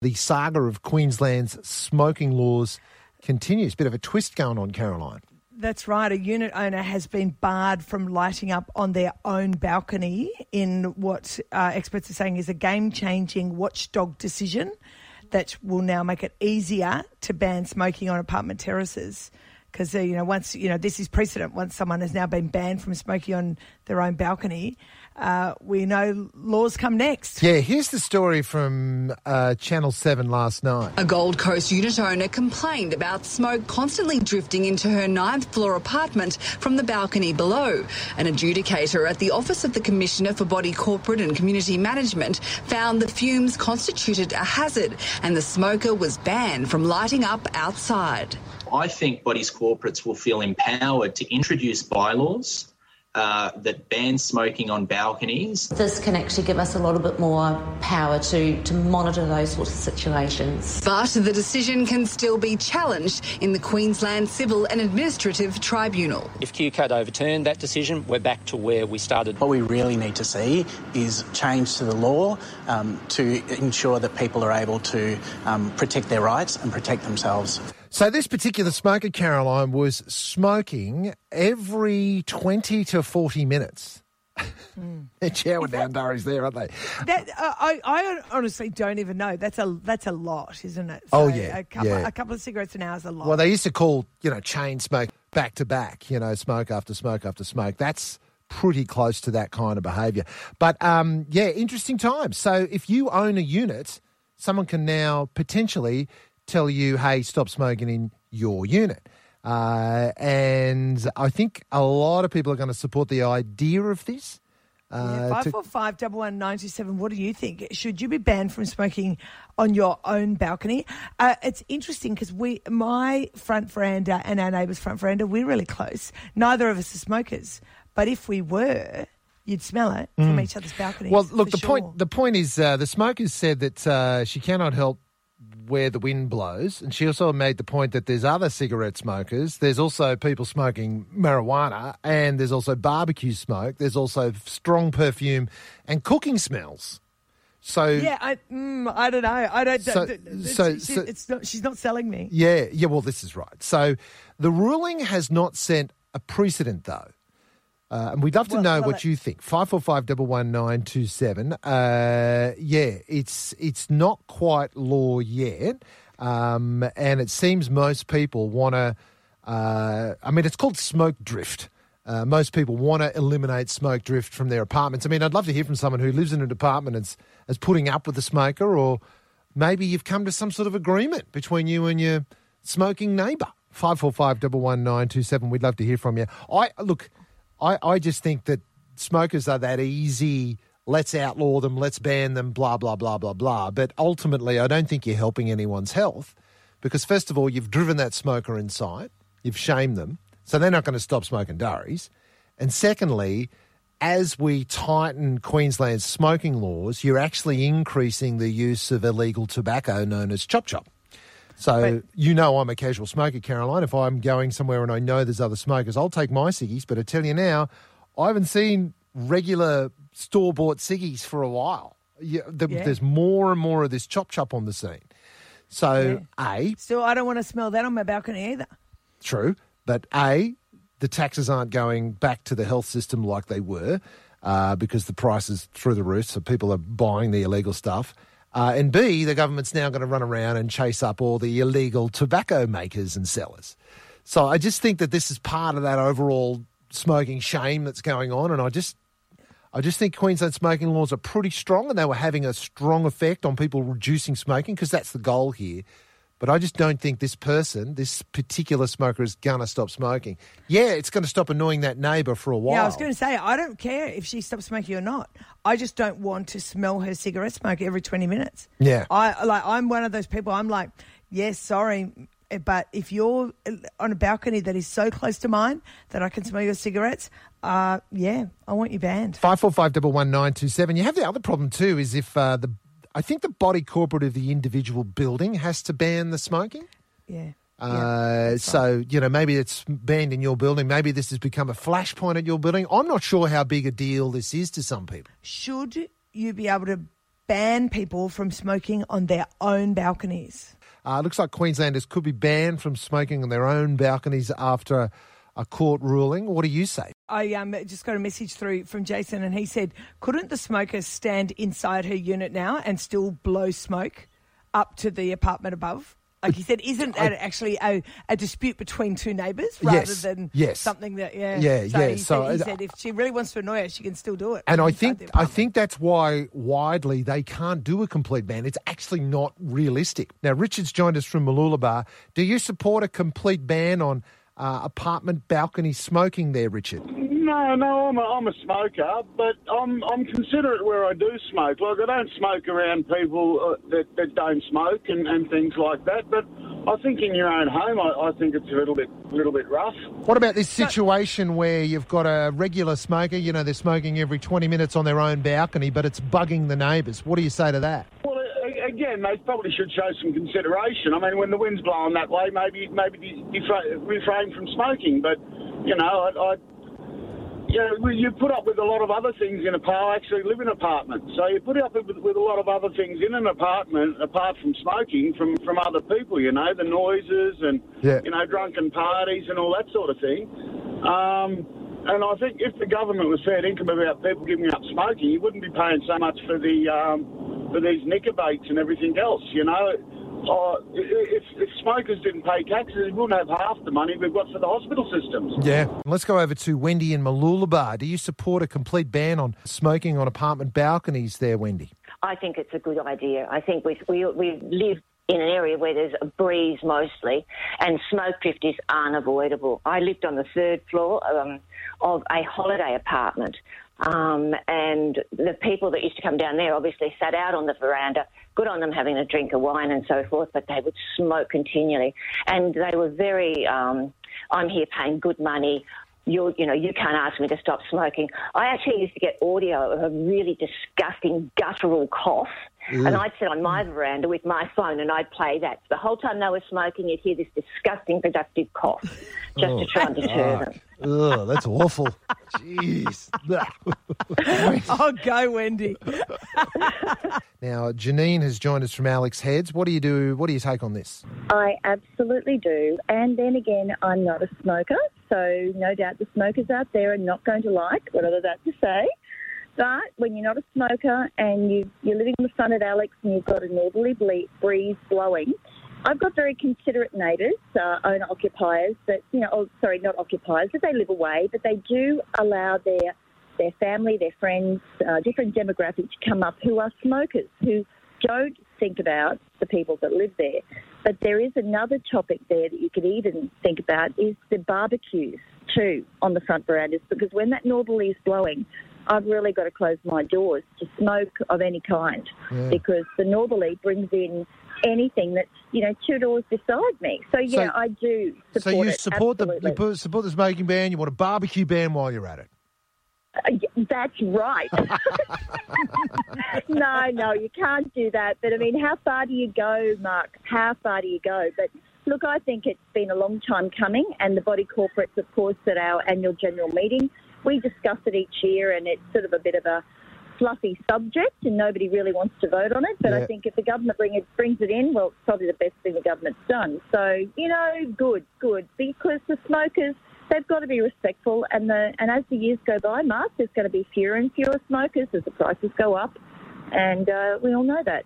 The saga of Queensland's smoking laws continues. Bit of a twist going on, Caroline. That's right. A unit owner has been barred from lighting up on their own balcony in what uh, experts are saying is a game changing watchdog decision that will now make it easier to ban smoking on apartment terraces. Because, uh, you know, once, you know, this is precedent. Once someone has now been banned from smoking on their own balcony, uh, we know laws come next. Yeah, here's the story from uh, Channel 7 last night. A Gold Coast unit owner complained about smoke constantly drifting into her ninth floor apartment from the balcony below. An adjudicator at the Office of the Commissioner for Body Corporate and Community Management found the fumes constituted a hazard and the smoker was banned from lighting up outside. I think bodies corporates will feel empowered to introduce bylaws uh, that ban smoking on balconies. This can actually give us a little bit more power to, to monitor those sorts of situations. But the decision can still be challenged in the Queensland Civil and Administrative Tribunal. If QCAT overturned that decision, we're back to where we started. What we really need to see is change to the law um, to ensure that people are able to um, protect their rights and protect themselves. So this particular smoker, Caroline, was smoking every 20 to 40 minutes. Mm. They're chowing down durries there, aren't they? That, uh, I, I honestly don't even know. That's a that's a lot, isn't it? So oh yeah, a couple, yeah. a couple of cigarettes an hour is a lot. Well, they used to call you know chain smoke back to back. You know, smoke after smoke after smoke. That's pretty close to that kind of behaviour. But um, yeah, interesting times. So if you own a unit, someone can now potentially tell you, hey, stop smoking in your unit. Uh, and I think a lot of people are going to support the idea of this. Uh, five four five double one nine two seven. What do you think? Should you be banned from smoking on your own balcony? Uh, it's interesting because we, my front veranda and our neighbour's front veranda, we're really close. Neither of us are smokers, but if we were, you'd smell it mm. from each other's balconies. Well, look, the sure. point the point is uh, the smokers said that uh, she cannot help where the wind blows. And she also made the point that there's other cigarette smokers. There's also people smoking marijuana, and there's also barbecue smoke. There's also strong perfume and cooking smells. So yeah, I, mm, I don't know. I don't. So, so, she, so it's not. She's not selling me. Yeah, yeah. Well, this is right. So the ruling has not sent a precedent, though. Uh, and we'd love to well, know well, what you think. Five four five double one nine two seven. Uh, yeah, it's it's not quite law yet, um, and it seems most people want to. Uh, I mean, it's called smoke drift. Uh, most people want to eliminate smoke drift from their apartments. I mean, I'd love to hear from someone who lives in an apartment and is putting up with the smoker, or maybe you've come to some sort of agreement between you and your smoking neighbour. Five four five double one nine two seven. We'd love to hear from you. I look. I, I just think that smokers are that easy. Let's outlaw them. Let's ban them. Blah blah blah blah blah. But ultimately, I don't think you're helping anyone's health because first of all, you've driven that smoker inside. You've shamed them, so they're not going to stop smoking durries. And secondly, as we tighten Queensland's smoking laws, you're actually increasing the use of illegal tobacco known as chop chop. So you know I'm a casual smoker, Caroline. If I'm going somewhere and I know there's other smokers, I'll take my ciggies. But I tell you now, I haven't seen regular store bought ciggies for a while. Yeah, the, yeah. There's more and more of this chop chop on the scene. So yeah. a still, I don't want to smell that on my balcony either. True, but a the taxes aren't going back to the health system like they were uh, because the price is through the roof. So people are buying the illegal stuff. Uh, and B, the government's now going to run around and chase up all the illegal tobacco makers and sellers. So I just think that this is part of that overall smoking shame that's going on. And I just, I just think Queensland smoking laws are pretty strong and they were having a strong effect on people reducing smoking because that's the goal here. But I just don't think this person, this particular smoker, is going to stop smoking. Yeah, it's going to stop annoying that neighbour for a while. Yeah, I was going to say, I don't care if she stops smoking or not. I just don't want to smell her cigarette smoke every 20 minutes. Yeah. I like I'm one of those people I'm like, yes, sorry, but if you're on a balcony that is so close to mine that I can smell your cigarettes, uh, yeah, I want you banned. Five four five double one nine two seven. You have the other problem too, is if uh, the I think the body corporate of the individual building has to ban the smoking. Yeah. Uh, so you know maybe it's banned in your building. Maybe this has become a flashpoint at your building. I'm not sure how big a deal this is to some people. Should you be able to ban people from smoking on their own balconies. Uh, looks like Queenslanders could be banned from smoking on their own balconies after a court ruling. What do you say? I um, just got a message through from Jason, and he said, "Couldn't the smoker stand inside her unit now and still blow smoke up to the apartment above?" Like he said, isn't that actually a, a dispute between two neighbours rather Yes, than yes. something that yeah Yeah, so yeah, He, so, said, he said if she really wants to annoy her, she can still do it. And I think I think that's why widely they can't do a complete ban. It's actually not realistic. Now, Richard's joined us from Mooloolaba. Do you support a complete ban on uh, apartment balcony smoking there, Richard? No, no, I'm a, I'm a smoker, but I'm I'm considerate where I do smoke. Like I don't smoke around people uh, that, that don't smoke and, and things like that. But I think in your own home, I, I think it's a little bit little bit rough. What about this situation where you've got a regular smoker, you know, they're smoking every 20 minutes on their own balcony, but it's bugging the neighbours? What do you say to that? Well, again, they probably should show some consideration. I mean, when the wind's blowing that way, maybe maybe defra- refrain from smoking. But you know, I. I you, know, you put up with a lot of other things in a I actually live in an apartment, so you put up with, with a lot of other things in an apartment apart from smoking from from other people. You know, the noises and Yeah. you know drunken parties and all that sort of thing. Um, and I think if the government was fair income about people giving up smoking, you wouldn't be paying so much for the um, for these nicotine and everything else. You know, uh, if, if smokers didn't pay taxes, we wouldn't have half the money we've got for the hospital systems. Yeah. Let's go over to Wendy in Mooloolaba. Do you support a complete ban on smoking on apartment balconies there, Wendy? I think it's a good idea. I think we we we live in an area where there's a breeze mostly, and smoke drift is unavoidable. I lived on the third floor um, of a holiday apartment. Um, and the people that used to come down there obviously sat out on the veranda, good on them having a drink of wine and so forth, but they would smoke continually. And they were very, um, I'm here paying good money. You, you know, you can't ask me to stop smoking. I actually used to get audio of a really disgusting guttural cough, mm. and I'd sit on my veranda with my phone and I'd play that. The whole time they were smoking, you'd hear this disgusting productive cough, just to try and oh, deter them. Ugh, that's awful. Jeez. oh, go Wendy. now, Janine has joined us from Alex Heads. What do you do? What do you take on this? I absolutely do. And then again, I'm not a smoker, so no doubt the smokers out there are not going to like what I've got to say. But when you're not a smoker and you, you're living on the sun at Alex and you've got a northerly breeze blowing, I've got very considerate neighbours, uh, owner occupiers that, you know, oh, sorry, not occupiers, but they live away, but they do allow their their family, their friends, uh, different demographics to come up who are smokers, who don't think about the people that live there. But there is another topic there that you could even think about is the barbecues too on the front verandas because when that northerly is blowing, I've really got to close my doors to smoke of any kind Yeah. because the northerly brings in anything that's you know two doors beside me. So yeah, So- I do support so you it, support the you support the smoking ban. You want a barbecue ban while you're at it. Uh, That's right. no, no, you can't do that. But I mean, how far do you go, Mark? How far do you go? But look, I think it's been a long time coming, and the body corporates, of course, at our annual general meeting, we discuss it each year, and it's sort of a bit of a fluffy subject, and nobody really wants to vote on it. But Yeah. I think if the government bring it, brings it in, well, it's probably the best thing the government's done. So you know, good, good, because the smokers. They've got to be respectful, and the and as the years go by, Mark, there's going to be fewer and fewer smokers as the prices go up, and uh, we all know that.